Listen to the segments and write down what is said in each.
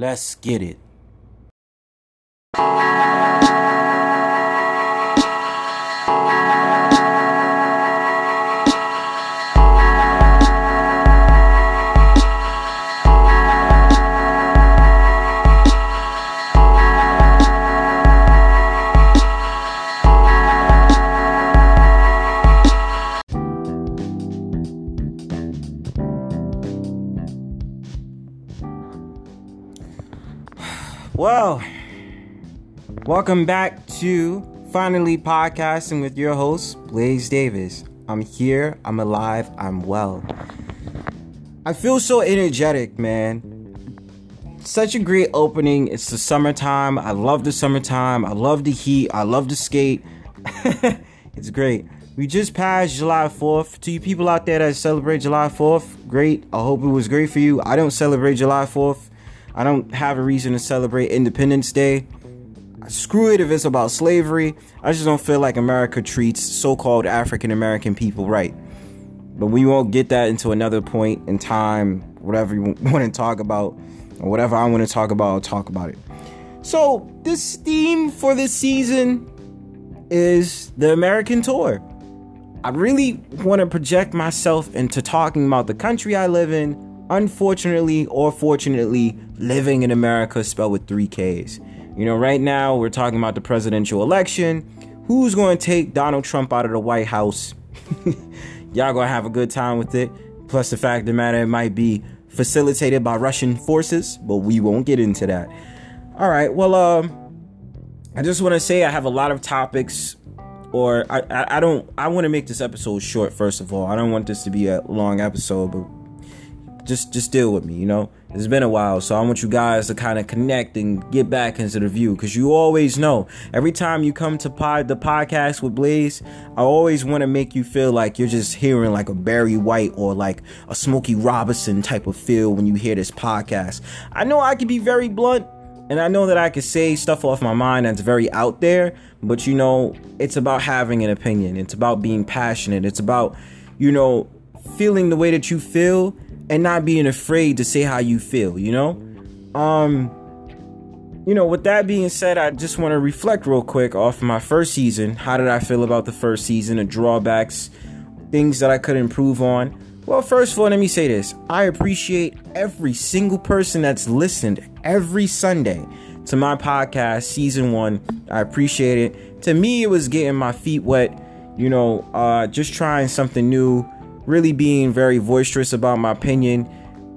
Let's get it. Welcome back to Finally Podcasting with your host, Blaze Davis. I'm here, I'm alive, I'm well. I feel so energetic, man. Such a great opening. It's the summertime. I love the summertime. I love the heat. I love to skate. it's great. We just passed July 4th. To you people out there that celebrate July 4th, great. I hope it was great for you. I don't celebrate July 4th. I don't have a reason to celebrate Independence Day. Screw it if it's about slavery. I just don't feel like America treats so called African American people right. But we won't get that into another point in time, whatever you want to talk about, or whatever I want to talk about, I'll talk about it. So, this theme for this season is the American tour. I really want to project myself into talking about the country I live in unfortunately or fortunately living in America spelled with three Ks. You know, right now we're talking about the presidential election. Who's going to take Donald Trump out of the White House? Y'all gonna have a good time with it. Plus, the fact of the matter, it might be facilitated by Russian forces, but we won't get into that. All right, well, um, I just want to say I have a lot of topics, or I, I, I don't, I want to make this episode short, first of all. I don't want this to be a long episode, but just just deal with me you know it's been a while so i want you guys to kind of connect and get back into the view because you always know. Every time you come to pod the podcast with blaze i always want to make you feel like you're just hearing like a barry white or like a smokey robinson type of feel when you hear this podcast. I know i can be very blunt and i know that i can say stuff off my mind that's very out there but you know it's about having an opinion. It's about being passionate. It's about you know feeling the way that you feel and not being afraid to say how you feel, you know? Um you know, with that being said, I just want to reflect real quick off my first season. How did I feel about the first season? The drawbacks, things that I could improve on. Well, first of all, let me say this. I appreciate every single person that's listened every Sunday to my podcast, season one. I appreciate it. To me, it was getting my feet wet, you know, uh, just trying something new really being very boisterous about my opinion,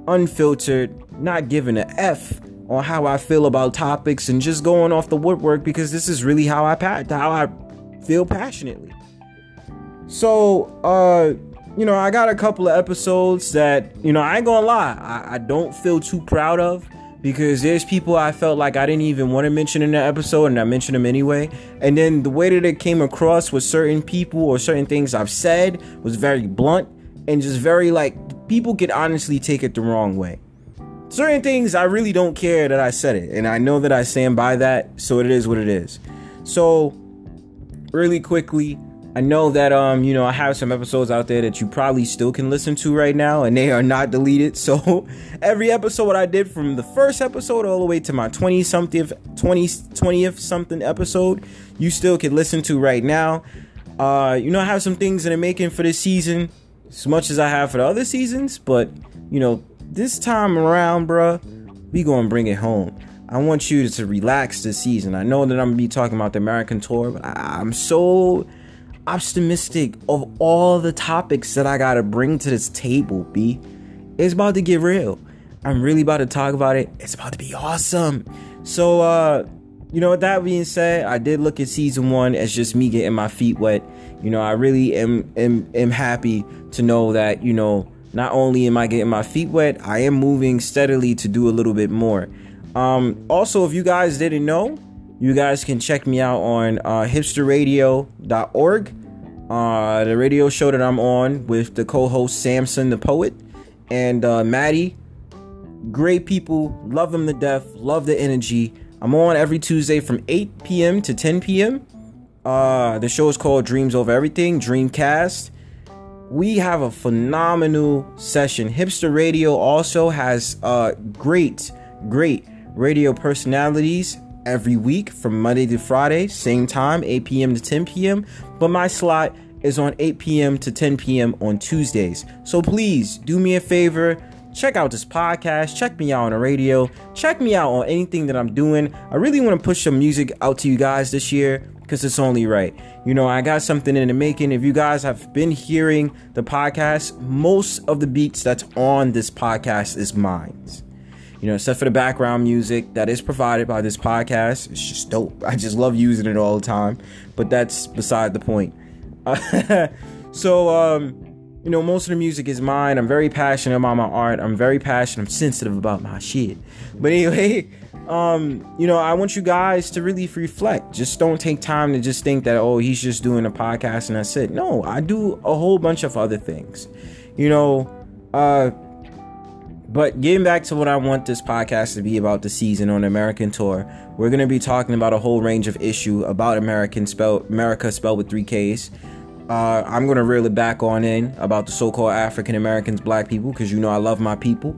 unfiltered, not giving a F on how I feel about topics and just going off the woodwork because this is really how I pat how I feel passionately. So, uh, you know, I got a couple of episodes that, you know, I ain't gonna lie, I, I don't feel too proud of because there's people I felt like I didn't even want to mention in the episode and I mentioned them anyway. And then the way that it came across with certain people or certain things I've said was very blunt and just very like people could honestly take it the wrong way. Certain things I really don't care that I said it, and I know that I stand by that, so it is what it is. So, really quickly, I know that um, you know, I have some episodes out there that you probably still can listen to right now and they are not deleted. So every episode I did from the first episode all the way to my 20 something 20 20th something episode, you still can listen to right now. Uh, you know, I have some things in the making for this season as much as I have for the other seasons, but you know, this time around, bruh, we gonna bring it home. I want you to relax this season. I know that I'm gonna be talking about the American tour, but I, am so optimistic of all the topics that I gotta bring to this table, B. It's about to get real. I'm really about to talk about it. It's about to be awesome. So, uh, you know, with that being said, I did look at season one as just me getting my feet wet. You know, I really am am, am happy to know that, you know, not only am I getting my feet wet, I am moving steadily to do a little bit more. Um, also, if you guys didn't know, you guys can check me out on uh, hipsterradio.org, uh, the radio show that I'm on with the co host Samson the Poet and uh, Maddie. Great people, love them to death, love the energy. I'm on every Tuesday from 8 p.m. to 10 p.m. Uh, the show is called Dreams Over Everything, Dreamcast. We have a phenomenal session. Hipster Radio also has uh, great, great radio personalities every week from Monday to Friday, same time, 8 p.m. to 10 p.m. But my slot is on 8 p.m. to 10 p.m. on Tuesdays. So please do me a favor. Check out this podcast. Check me out on the radio. Check me out on anything that I'm doing. I really want to push some music out to you guys this year because it's only right. You know, I got something in the making. If you guys have been hearing the podcast, most of the beats that's on this podcast is mine. You know, except for the background music that is provided by this podcast. It's just dope. I just love using it all the time. But that's beside the point. so, um, you know, most of the music is mine. I'm very passionate about my art. I'm very passionate. I'm sensitive about my shit. But anyway, um, you know, I want you guys to really reflect. Just don't take time to just think that, oh, he's just doing a podcast and that's it. No, I do a whole bunch of other things. You know, uh, but getting back to what I want this podcast to be about the season on American tour, we're gonna be talking about a whole range of issue about American spell America spelled with three Ks. Uh, I'm gonna reel it back on in about the so-called African Americans, Black people, because you know I love my people,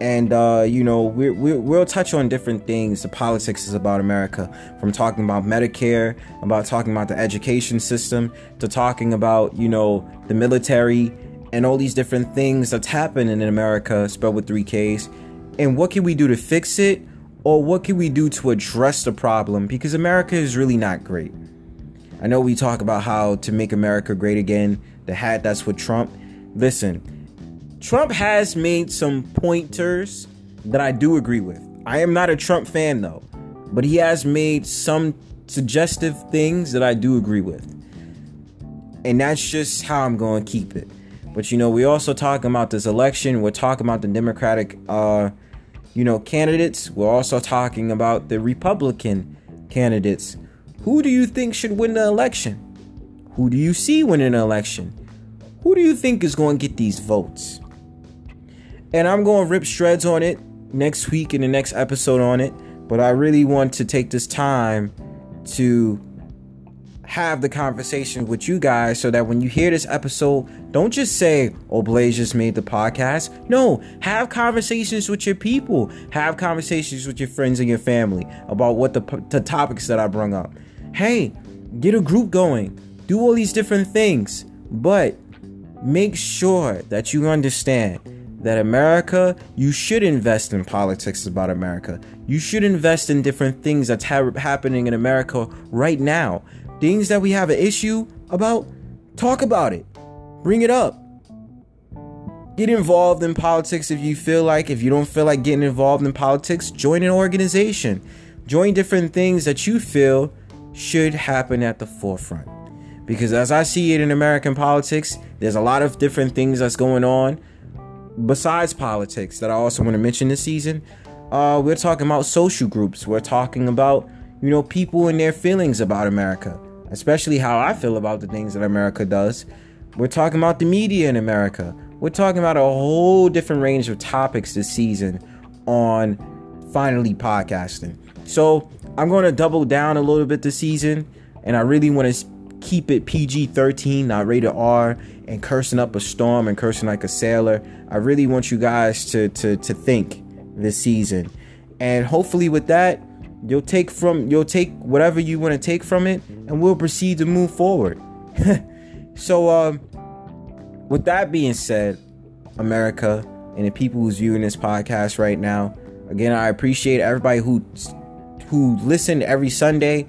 and uh, you know we we'll touch on different things. The politics is about America, from talking about Medicare, about talking about the education system, to talking about you know the military and all these different things that's happening in America, spelled with three Ks. And what can we do to fix it, or what can we do to address the problem? Because America is really not great. I know we talk about how to make America great again, the hat that's with Trump. Listen, Trump has made some pointers that I do agree with. I am not a Trump fan though, but he has made some suggestive things that I do agree with. And that's just how I'm going to keep it. But you know, we also talking about this election. We're talking about the Democratic, uh, you know, candidates. We're also talking about the Republican candidates who do you think should win the election? Who do you see winning the election? Who do you think is going to get these votes? And I'm going to rip shreds on it next week in the next episode on it. But I really want to take this time to have the conversation with you guys so that when you hear this episode, don't just say, Oh, Blaze just made the podcast. No, have conversations with your people, have conversations with your friends and your family about what the, the topics that I brought up hey, get a group going, do all these different things, but make sure that you understand that America, you should invest in politics about America. You should invest in different things that's ha- happening in America right now. Things that we have an issue about, talk about it. Bring it up. Get involved in politics if you feel like. If you don't feel like getting involved in politics, join an organization. Join different things that you feel should happen at the forefront. Because as I see it in American politics, there's a lot of different things that's going on besides politics that I also want to mention this season. Uh, we're talking about social groups. We're talking about, you know, people and their feelings about America, especially how I feel about the things that America does. We're talking about the media in America. We're talking about a whole different range of topics this season on finally podcasting. So I'm going to double down a little bit this season, and I really want to keep it PG 13, not rated R, and cursing up a storm and cursing like a sailor. I really want you guys to, to, to think this season. And hopefully, with that, you'll take from you'll take whatever you want to take from it and we'll proceed to move forward so um with that being said america and the people who's viewing this podcast right now again i appreciate everybody who who listened every Sunday,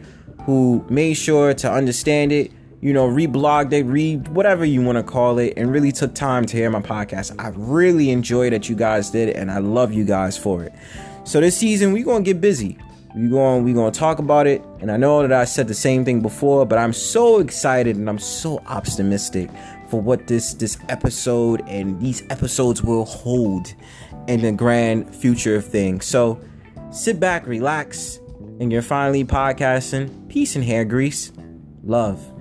who made sure to understand it, you know, reblogged it, read whatever you want to call it, and really took time to hear my podcast. I really enjoy that you guys did, and I love you guys for it. So this season we're gonna get busy. We're going we're gonna talk about it, and I know that I said the same thing before, but I'm so excited and I'm so optimistic for what this this episode and these episodes will hold in the grand future of things. So sit back, relax, and you're finally podcasting. Peace and hair grease. Love.